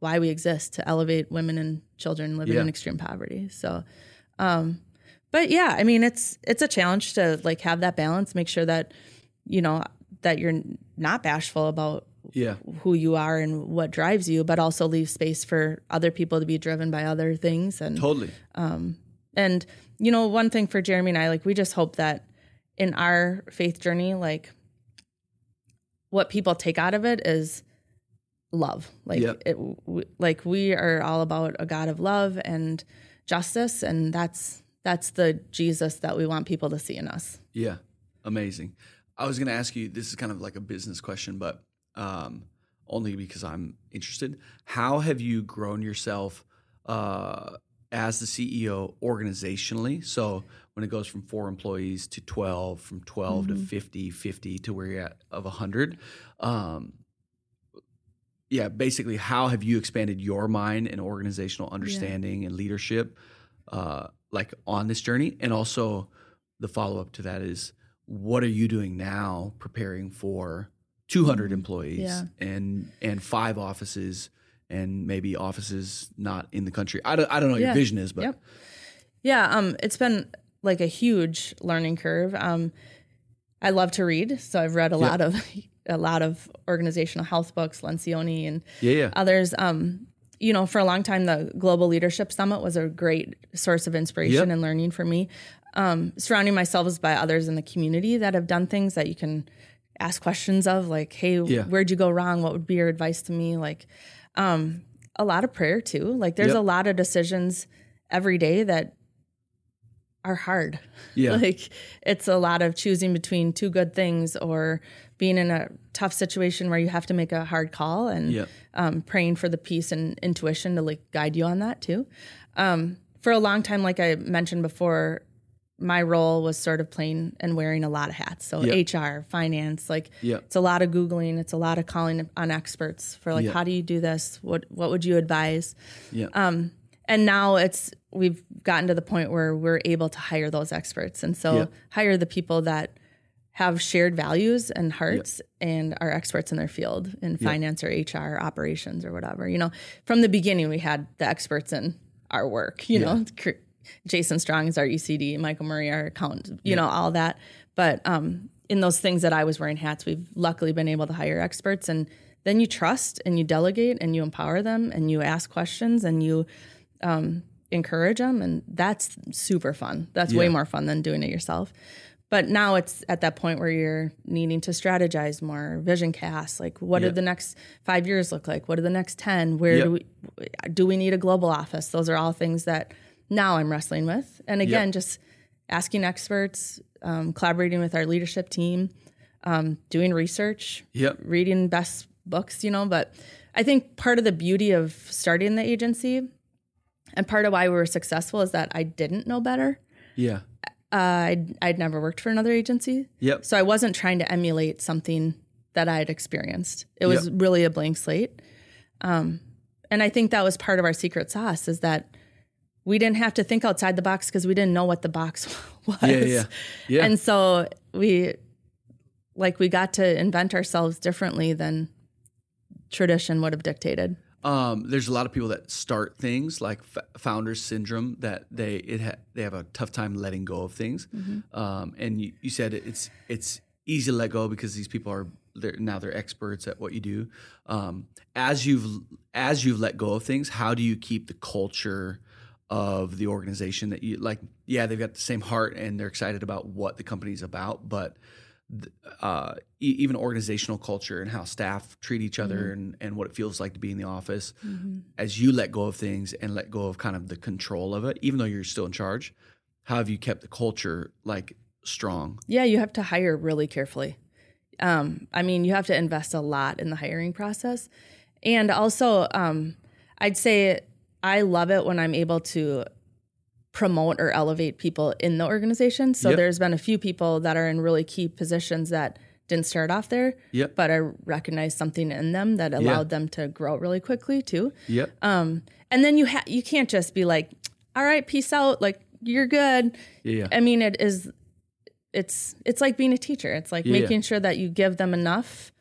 why we exist to elevate women and children living Yeah. in extreme poverty. So um but yeah, I mean it's it's a challenge to like have that balance, make sure that you know that you're not bashful about Yeah. who you are and what drives you, but also leave space for other people to be driven by other things and Totally. Um, and you know, one thing for Jeremy and I, like we just hope that in our faith journey, like what people take out of it is love. Like Yep. it, w- like we are all about a God of love and justice, and that's that's the Jesus that we want people to see in us. Yeah, amazing. I was going to ask you. This is kind of like a business question, but um, only because I'm interested. How have you grown yourself uh, as the CEO organizationally? So when it goes from four employees to twelve, from 12 to 50, 50 to where you're at of hundred. Um, yeah, basically, how have you expanded your mind and organizational understanding and leadership, uh, like on this journey? And also, the follow up to that is, what are you doing now, preparing for 200 employees Yeah. and and five offices and maybe offices not in the country? I don't I don't know what Yeah. your vision is, but Yep. Yeah, um, it's been like a huge learning curve. Um, I love to read, so I've read a lot of a lot of organizational health books, Lencioni and yeah, yeah, others. Um, you know, for a long time, the Global Leadership Summit was a great source of inspiration Yep. and learning for me. Um, surrounding myself by others in the community that have done things that you can ask questions of, like, "Hey, Yeah. where'd you go wrong? What would be your advice to me?" Like, um, a lot of prayer too. Like, there's Yep. a lot of decisions every day that are hard. yeah, Like it's a lot of choosing between two good things or being in a tough situation where you have to make a hard call and Yep. um, praying for the peace and intuition to like guide you on that too. Um, for a long time, like I mentioned before, my role was sort of playing and wearing a lot of hats. So Yep. HR, finance, like Yep. it's a lot of googling. It's a lot of calling on experts for like Yep. how do you do this? What what would you advise? yeah, Um, and now it's we've gotten to the point where we're able to hire those experts and so hire the people that have shared values and hearts and are experts in their field in finance or hr operations or whatever you know from the beginning we had the experts in our work you know Cr- jason strong is our ecd michael murray our accountant you know all that. But um, in those things that i was wearing hats we've luckily been able to hire experts. And then you trust and you delegate and you empower them and you ask questions and you um, encourage them. And that's super fun. That's way more fun than doing it yourself. But now it's at that point where you're needing to strategize more vision cast like what Yeah. do the next five years look like? What do the next 10 where Yep. do we do we need a global office? Those are all things that now i'm wrestling with and again just asking experts um, collaborating with our leadership team um, doing research yep, reading best books, you know. But I think part of the beauty of starting the agency and part of why we were successful is that I didn't know better. yeah, Uh, I'd, I'd never worked for another agency. yep, So I wasn't trying to emulate something that I had experienced. It was really a blank slate. Um, and I think that was part of our secret sauce is that we didn't have to think outside the box because we didn't know what the box was. yeah, yeah, yeah. And so we like we got to invent ourselves differently than tradition would have dictated. Um, there's a lot of people that start things like f- founders syndrome that they it ha- they have a tough time letting go of things. Um, and you, you said it's it's easy to let go because these people are they're, now they're experts at what you do. Um, as you've as you've let go of things, how do you keep the culture of the organization that you like? Yeah, they've got the same heart and they're excited about what the company's about, but uh, e- even organizational culture and how staff treat each other and, and what it feels like to be in the office as you let go of things and let go of kind of the control of it, even though you're still in charge, how have you kept the culture like strong? Yeah, you have to hire really carefully. um, I mean, you have to invest a lot in the hiring process. And also, um, I'd say I love it when I'm able to promote or elevate people in the organization. So Yep. there's been a few people that are in really key positions that didn't start off there, Yep. but I recognized something in them that allowed them to grow really quickly too. Yep. Um, and then you ha- you can't just be like, "All right, peace out," like you're good. yeah. I mean, it is. It's it's like being a teacher. It's like Yeah. making sure that you give them enough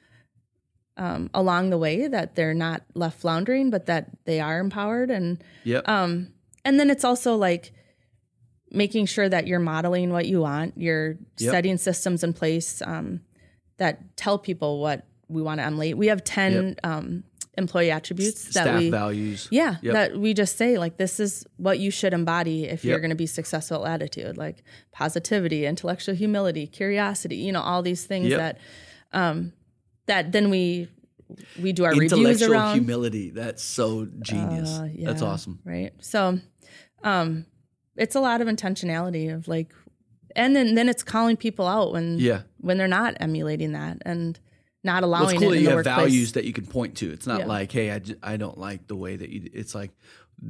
um, along the way that they're not left floundering, but that they are empowered, and Yep. um, and then it's also like making sure that you're modeling what you want. You're Yep. setting systems in place um, that tell people what we want to emulate. We have ten um, employee attributes that Staff we values. yeah, Yep. that we just say like this is what you should embody if you're going to be successful attitude, like positivity, intellectual humility, curiosity, you know, all these things Yep. that um that then we we do our reviews Intellectual around. humility. That's so genius. Uh, That's awesome. Right. So um it's a lot of intentionality of like and then then it's calling people out when Yeah. when they're not emulating that and not Well, allowing it's cool it that you the have workplace. values that you can point to. It's not Yeah. like, hey, I, j- I don't like the way that you. It's like,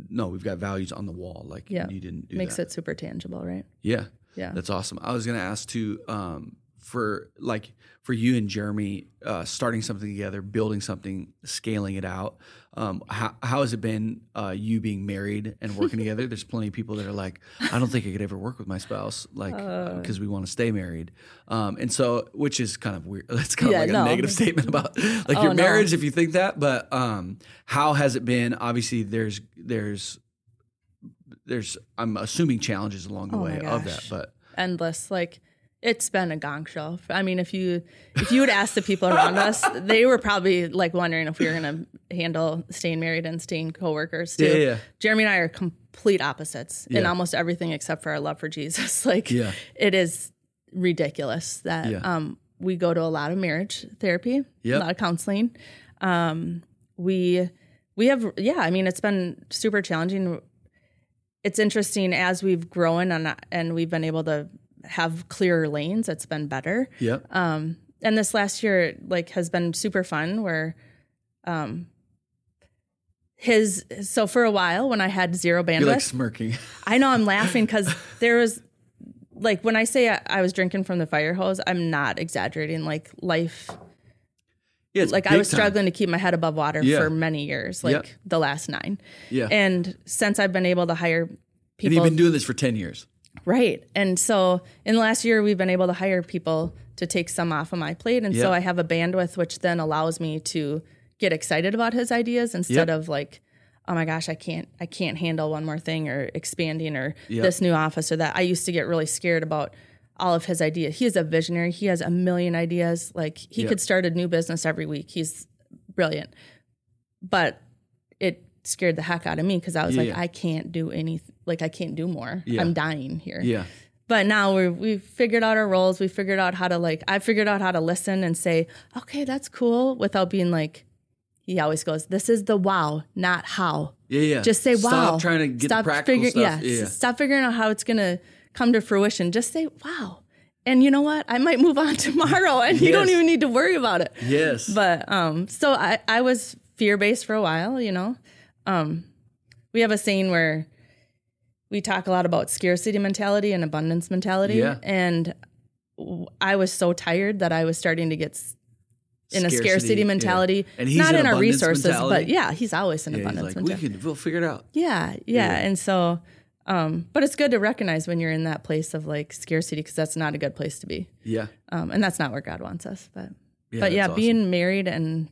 no, we've got values on the wall. Like, Yeah. you didn't do that. makes that. it super tangible, right? Yeah, Yeah. that's awesome. I was gonna ask too, um, for like for you and Jeremy, uh, starting something together, building something, scaling it out. Um, how how has it been? Uh, you being married and working together. There's plenty of people that are like, I don't think I could ever work with my spouse, like Uh. because we want to stay married. Um, and so, which is kind of weird. That's kind of Yeah, like a no. negative statement about like Oh, your no. marriage if you think that. But um, how has it been? Obviously, there's there's there's I'm assuming challenges along the Oh way of that, but endless. Like it's been a gong show. I mean, if you if you would ask the people around us, they were probably like wondering if we were gonna handle staying married and staying coworkers too. Yeah, yeah, yeah. Jeremy and I are complete opposites in almost everything except for our love for Jesus. Like Yeah. it is ridiculous that Yeah. um we go to a lot of marriage therapy, Yep. a lot of counseling. Um we we have yeah, I mean it's been super challenging it's interesting as we've grown and and we've been able to have clearer lanes. It's been better. Yeah. Um, and this last year, like, has been super fun. Where, um, his so for a while when I had zero bandwidth, You're like smirking. I know I'm laughing because there was like when I say I, I was drinking from the fire hose, I'm not exaggerating. Like life, Yeah, like I was time. struggling to keep my head above water Yeah. for many years, like the last nine. Yeah. And since I've been able to hire people, and you've been doing this for 10 years. Right. And so in the last year, we've been able to hire people to take some off of my plate. And Yeah. so I have a bandwidth, which then allows me to get excited about his ideas instead Yep. of like, oh my gosh, I can't, I can't handle one more thing or expanding or Yep. this new office or that. I used to get really scared about all of his ideas. He is a visionary. He has a million ideas. Like he Yep. could start a new business every week. He's brilliant. But it scared the heck out of me because I was Yeah, like, yeah. I can't do anything. Like I can't do more. Yeah. I'm dying here Yeah. but now we're, we've figured out our roles. We figured out how to like, I figured out how to listen and say, okay, that's cool without being like, he always goes, this is the wow, not how. Yeah. Yeah. Just say wow. Stop trying to get the practical stuff. Yeah. Stop figuring out how it's going to come to fruition. Just say wow. And you know what? I might move on tomorrow and you don't even need to worry about it. Yes. But um, so I, I was fear based for a while, you know. Um, we have a saying where we talk a lot about scarcity mentality and abundance mentality. Yeah. And I was so tired that I was starting to get in a Scarcity, scarcity yeah. mentality. And he's not in our resources, mentality? but yeah, he's always in yeah, abundance like, we can, we'll figure it out. Yeah, yeah, And so, um, but it's good to recognize when you're in that place of like scarcity because that's not a good place to be. Yeah. Um, and that's not where God wants us. But Yeah, but yeah, that's being married and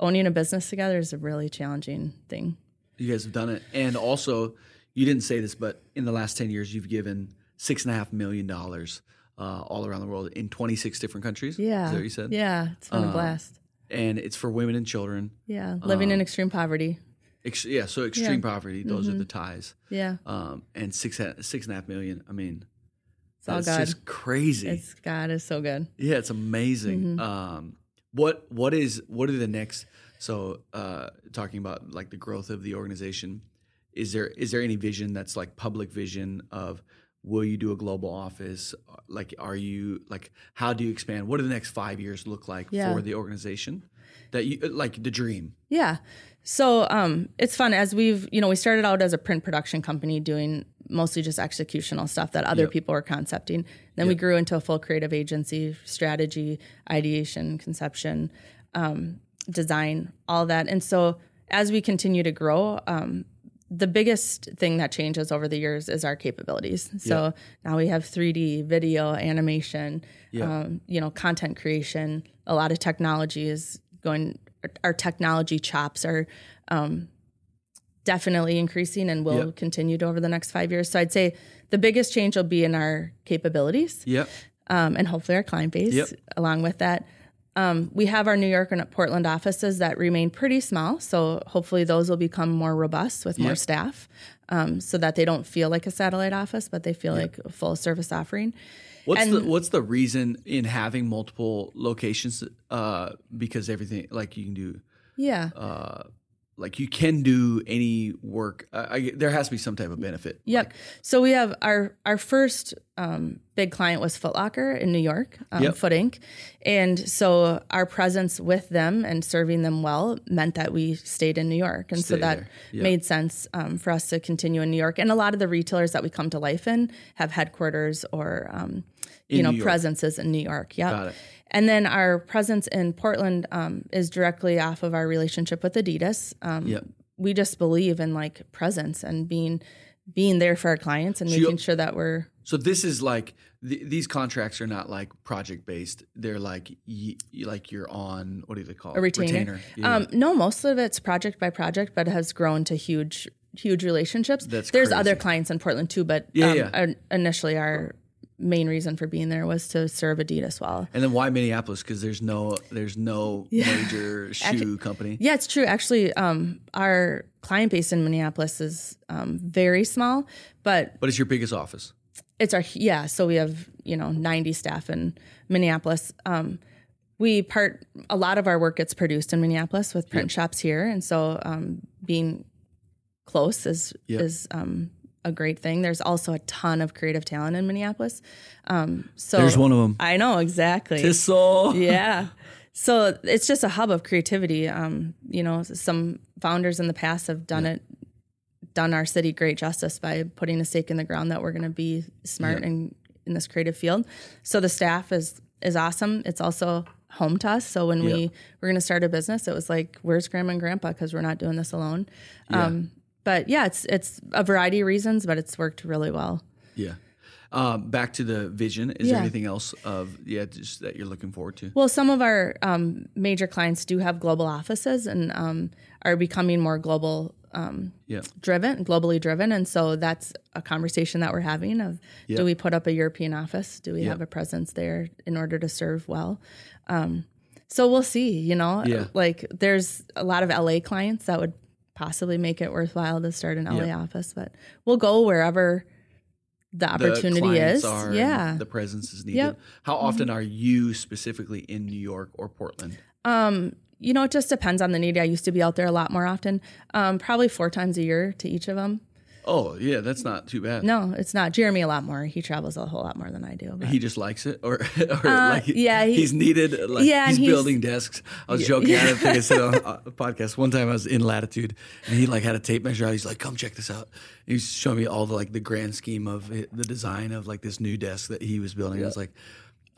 owning a business together is a really challenging thing. You guys have done it. And also, you didn't say this, but in the last 10 years, you've given six and a half million dollars uh, all around the world in 26 different countries. Yeah. Is that what you said? Yeah, it's been Um, a blast. And it's for women and children. Yeah, living in extreme poverty. Ex- yeah. So extreme Yeah. Mm-hmm. poverty, those are the ties. Yeah, Um, and six, six and a half million. I mean, it's all God. just crazy. It's God is so good. Yeah, it's amazing. Mm-hmm. Um, what what is what are the next? So uh, talking about like the growth of the organization, is there is there any vision that's like public vision of will you do a global office? Like, are you like, how do you expand? What do the next five years look like Yeah. for the organization? That you like the dream. Yeah. So um, it's fun as we've, you know, we started out as a print production company doing mostly just executional stuff that other Yep. people were concepting. Then we grew into a full creative agency, strategy, ideation, conception, um, design, all that. And so as we continue to grow, um, the biggest thing that changes over the years is our capabilities. So now we have 3D, video, animation, um, you know, content creation. A lot of technology is going. Our technology chops are um, definitely increasing and will Yep. continue to over the next five years. So I'd say the biggest change will be in our capabilities Yep. um, and hopefully our client base Yep. along with that. Um, we have our New York and Portland offices that remain pretty small, so hopefully those will become more robust with more staff, um, so that they don't feel like a satellite office, but they feel like a full service offering. What's And- the what's the reason in having multiple locations? Uh, because everything like you can do Yeah, uh, like you can do any work. Uh, I, there has to be some type of benefit. Yep. So we have our our first um, big client was Foot Locker in New York, um, Yep. Foot Inc. And so our presence with them and serving them well meant that we stayed in New York, and so that. Yep. made sense um, for us to continue in New York. And a lot of the retailers that we come to life in have headquarters or um, you In know presences in New York. Yeah. And then our presence in Portland um, is directly off of our relationship with Adidas. Um, Yep. We just believe in like presence and being being there for our clients and you- making sure that we're So this is like th- these contracts are not like project based. They're like y- like you're on what do they call it? a retainer. Yeah. Um, no, most of it's project by project, but has grown to huge, huge relationships. That's There's crazy. other clients in Portland too, but Yeah, um, yeah. our- initially our main reason for being there was to serve Adidas well. and then why Minneapolis? Because there's no there's no major shoe company. Yeah, it's true. Actually, um, our client base in Minneapolis is um, very small, but But it's your biggest office. it's our yeah. So we have you know 90 staff in Minneapolis. Um, we part a lot of our work gets produced in Minneapolis with print shops here, and so um, being close is Yep. is um, a great thing. There's also a ton of creative talent in Minneapolis. Um, so There's one of them. I know exactly. Tissot. yeah. So it's just a hub of creativity. Um, you know, some founders in the past have done it, done our city great justice by putting a stake in the ground that we're going to be smart Yeah. and in this creative field. So the staff is is awesome. It's also home to us. So when we Yeah. were going to start a business, it was like, where's grandma and grandpa? Because we're not doing this alone. Yeah. Um, but yeah, it's it's a variety of reasons, but it's worked really well. Yeah. Um, back to the vision. Is there anything else of yeah just that you're looking forward to? Well, some of our um, major clients do have global offices and um, are becoming more global um, Yeah. driven, globally driven, and so that's a conversation that we're having. Of Yeah. do we put up a European office? Do we Yeah. have a presence there in order to serve well? Um, so we'll see. You know, Yeah. like there's a lot of LA clients that would possibly make it worthwhile to start an LA Yeah. office, but we'll go wherever the The opportunity clients is. are yeah. The presence is needed. Yep. Mm-hmm. How often are you specifically in New York or Portland? Um, you know, it just depends on the need. I used to be out there a lot more often, um, probably four times a year to each of them. Oh yeah, that's not too bad. No, it's not. Jeremy a lot more. He travels a whole lot more than I do. But. He just likes it, or, or like Uh, yeah, he- he's needed. Like Yeah, he's, he's- building desks. I was joking. I think I said on a podcast one time I was in Latitude, and he like had a tape measure out. He's like, "Come check this out." And he's showing me all the like the grand scheme of it, the design of like this new desk that he was building. I was like,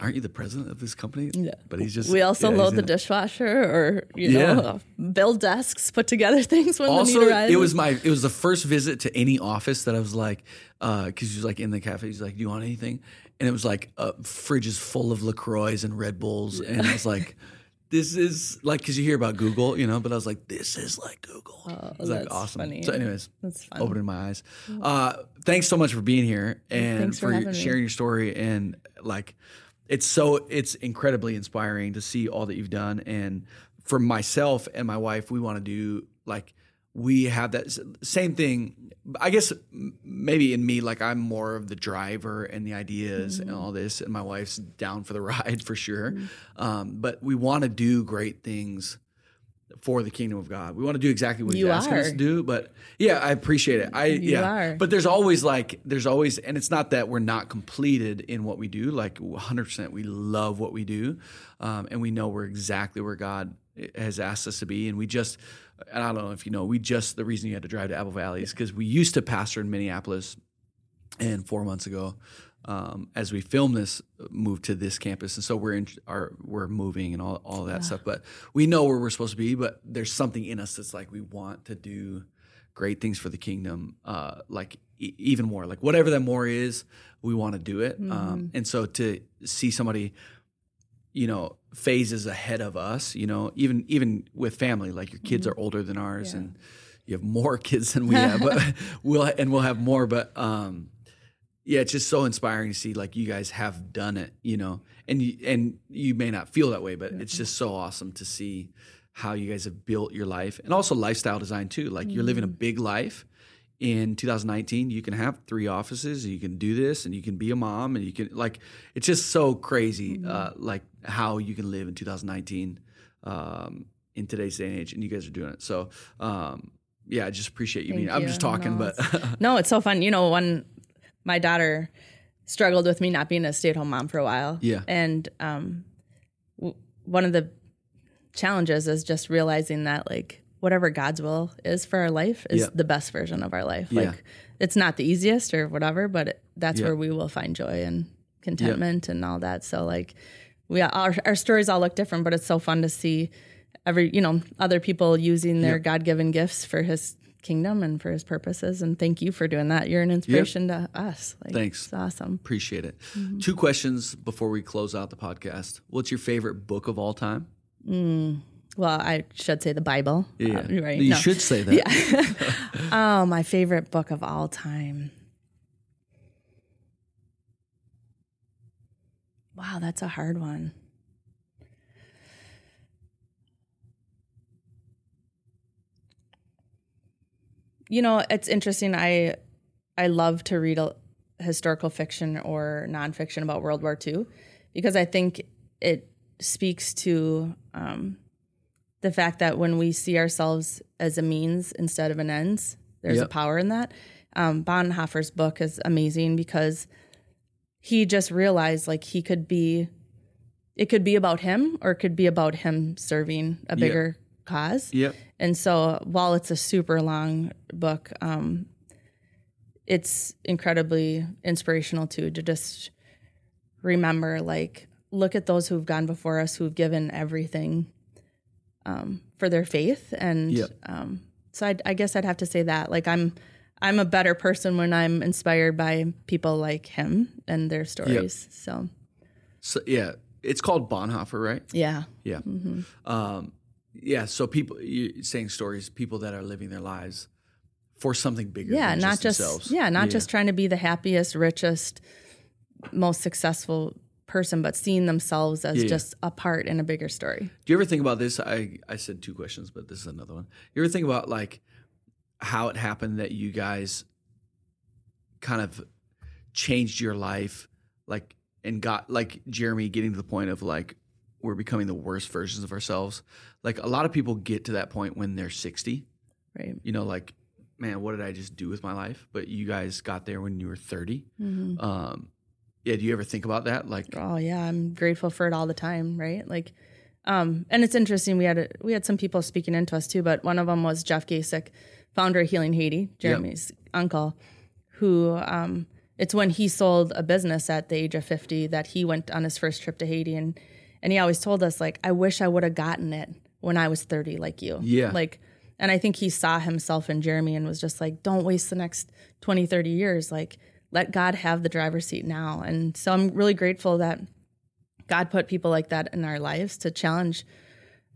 "Aren't you the president of this company?" Yeah. But he's just. we also yeah, load the dishwasher or, you Yeah. know, build desks, put together things when the also need arises. it was my it was the first visit to any office that I was like because he was like in the cafe he's like do you want anything and it was like uh, fridges full of Lacroix and Red Bulls and I was like this is like because you hear about Google you know but I was like this is like Google like Oh, that's awesome funny. so anyways That's fun. opening my eyes uh, thanks so much for being here and Thanks for for, having me. sharing your story and like it's so it's incredibly inspiring to see all that you've done. And for myself and my wife we want to do like we have that same thing. I guess maybe in me like i'm more of the driver and the ideas and all this and my wife's down for the ride for sure. Um, but we want to do great things for the kingdom of God. We want to do exactly what You He's asking us to do. But yeah, I appreciate it. I yeah, are. but there's always like there's always, and it's not that we're not completed in what we do. Like 100, percent we love what we do, um, and we know we're exactly where God has asked us to be. And we just, and I don't know if you know, we just the reason you had to drive to Apple Valley is because we used to pastor in Minneapolis, and four months ago, um, as we film this, move to this campus, and so we're in our we're moving and all all that stuff. But we know where we're supposed to be. But there's something in us that's like we want to do great things for the kingdom, uh, like e- even more, like whatever that more is, we want to do it. Um, and so to see somebody, you know, phases ahead of us, you know, even even with family, like your kids are older than ours, and you have more kids than we have, but we'll and we'll have more, but um yeah, it's just so inspiring to see like you guys have done it, you know, and you, and you may not feel that way, but it's just so awesome to see how you guys have built your life and also lifestyle design too. Like you're living a big life in 2019. You can have three offices, you can do this, and you can be a mom, and you can like it's just so crazy, uh, like how you can live in 2019 um, in today's day and age, and you guys are doing it. So. Um, yeah, I just appreciate you being. Thank I'm just talking, No, but no, it's so fun. You know, when my daughter struggled with me not being a stay at home mom for a while. Yeah. And um, w- one of the challenges is just realizing that, like, whatever God's will is for our life is Yeah. the best version of our life. Yeah. Like, it's not the easiest or whatever, but it, that's Yeah. where we will find joy and contentment and all that. So, like, we our, our stories all look different, but it's so fun to see every you know other people using their God given gifts for His kingdom and for His purposes. And thank you for doing that. You're an inspiration to us. Like, Thanks. It's awesome. Appreciate it. Mm-hmm. Two questions before we close out the podcast. What's your favorite book of all time? Well, I should say the Bible. Uh, right. You No. should say that. Yeah. Oh, my favorite book of all time. Wow, that's a hard one. You know, it's interesting. I I love to read a, historical fiction or nonfiction about World War II because I think it speaks to um, the fact that when we see ourselves as a means instead of an ends, there's a power in that. Um, Bonhoeffer's book is amazing because he just realized like he could be, it could be about him or it could be about him serving a bigger cause. yep. And so while it's a super long book, um, it's incredibly inspirational too to just remember like look at those who've gone before us who've given everything um, for their faith and Yep. um, so I'd, I guess I'd have to say that like I'm I'm a better person when I'm inspired by people like him and their stories. So So yeah, it's called Bonhoeffer, right? yeah, Yeah. Um, yeah. So people, you're saying stories, people that are living their lives for something bigger. yeah, than not just, just yeah, not just trying to be the happiest, richest, most successful person, but seeing themselves as Yeah, yeah. just a part in a bigger story. Do you ever think about this? I I said two questions, but this is another one. You ever think about like how it happened that you guys kind of changed your life, like and got like Jeremy getting to the point of like we're becoming the worst versions of ourselves. Like a lot of people get to that point when they're sixty. Right. You know, like man, what did I just do with my life? But you guys got there when you were 30 Mm-hmm. Um, yeah. Do you ever think about that? Like, Oh yeah, I'm grateful for it all the time, right? Like, um, and it's interesting. We had a, we had some people speaking into us too, but one of them was Jeff Gacek, founder of Healing Haiti, Jeremy's uncle, who um, it's when he sold a business at the age of 50 that he went on his first trip to Haiti, and and he always told us like, I wish I would have gotten it when I was 30, like you, Yeah. like. And I think he saw himself in Jeremy and was just like, don't waste the next 20, 30 years. Like, let God have the driver's seat now. And so I'm really grateful that God put people like that in our lives to challenge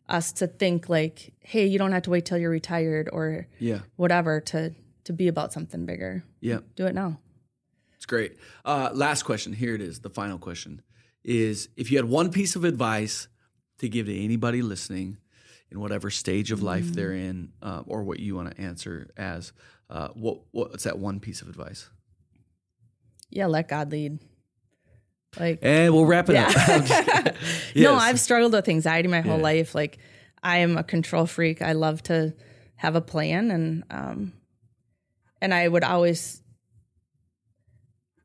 us to think like, hey, you don't have to wait till you're retired or yeah, whatever to to be about something bigger. yeah. Do it now. It's great. Uh, last question. Here it is. The final question is: If you had one piece of advice to give to anybody listening, in whatever stage of life they're in, uh, or what you want to answer as, uh, what what's that one piece of advice? Yeah, let God lead. Like And we'll wrap it up. I'm just kidding. No, I've struggled with anxiety my whole Yeah. life. Like I am a control freak. I love to have a plan and um and I would always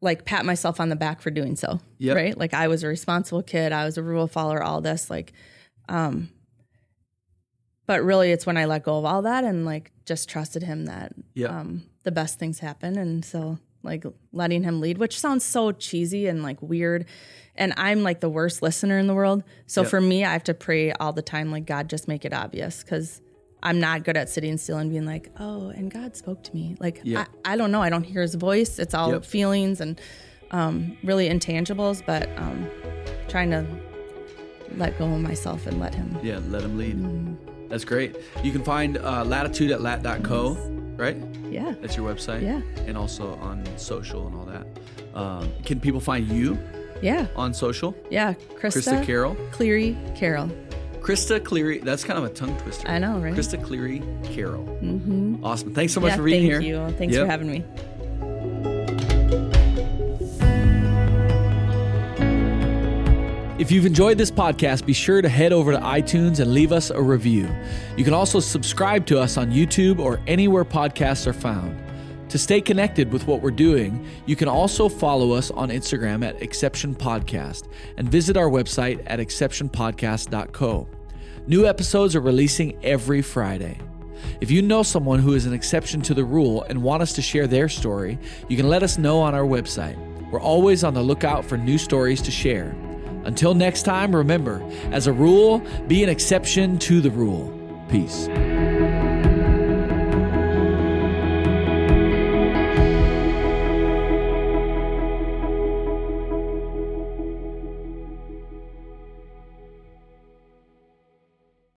like pat myself on the back for doing so. Yep. Right? Like I was a responsible kid, I was a rule follower, all this like um but really it's when I let go of all that and like just trusted him that Yep. um the best things happen and so like letting him lead, which sounds so cheesy and like weird. And I'm like the worst listener in the world. So Yep. for me, I have to pray all the time, like, God, just make it obvious. Cause I'm not good at sitting still and being like, oh, and God spoke to me. Like, Yeah. I, I don't know. I don't hear his voice. It's all Yep. feelings and um, really intangibles, but um, trying to let go of myself and let him. Yeah, let him lead. That's great. You can find uh, latitude at lat.co, right? Yeah. That's your website. Yeah. And also on social and all that. Um, can people find you Yeah. on social? Yeah. Krista Krista, Carroll. Cleary Carroll. Krista Cleary. That's kind of a tongue twister. I know, right? Krista Cleary Carroll. Mm-hmm. Awesome. Thanks so much yeah, for being thank here. Thank you. Thanks Yep. for having me. If you've enjoyed this podcast, be sure to head over to iTunes and leave us a review. You can also subscribe to us on YouTube or anywhere podcasts are found. To stay connected with what we're doing, you can also follow us on Instagram at Exception Podcast and visit our website at exceptionpodcast.co. New episodes are releasing every Friday. If you know someone who is an exception to the rule and want us to share their story, you can let us know on our website. We're always on the lookout for new stories to share. Until next time, remember, as a rule, be an exception to the rule. Peace.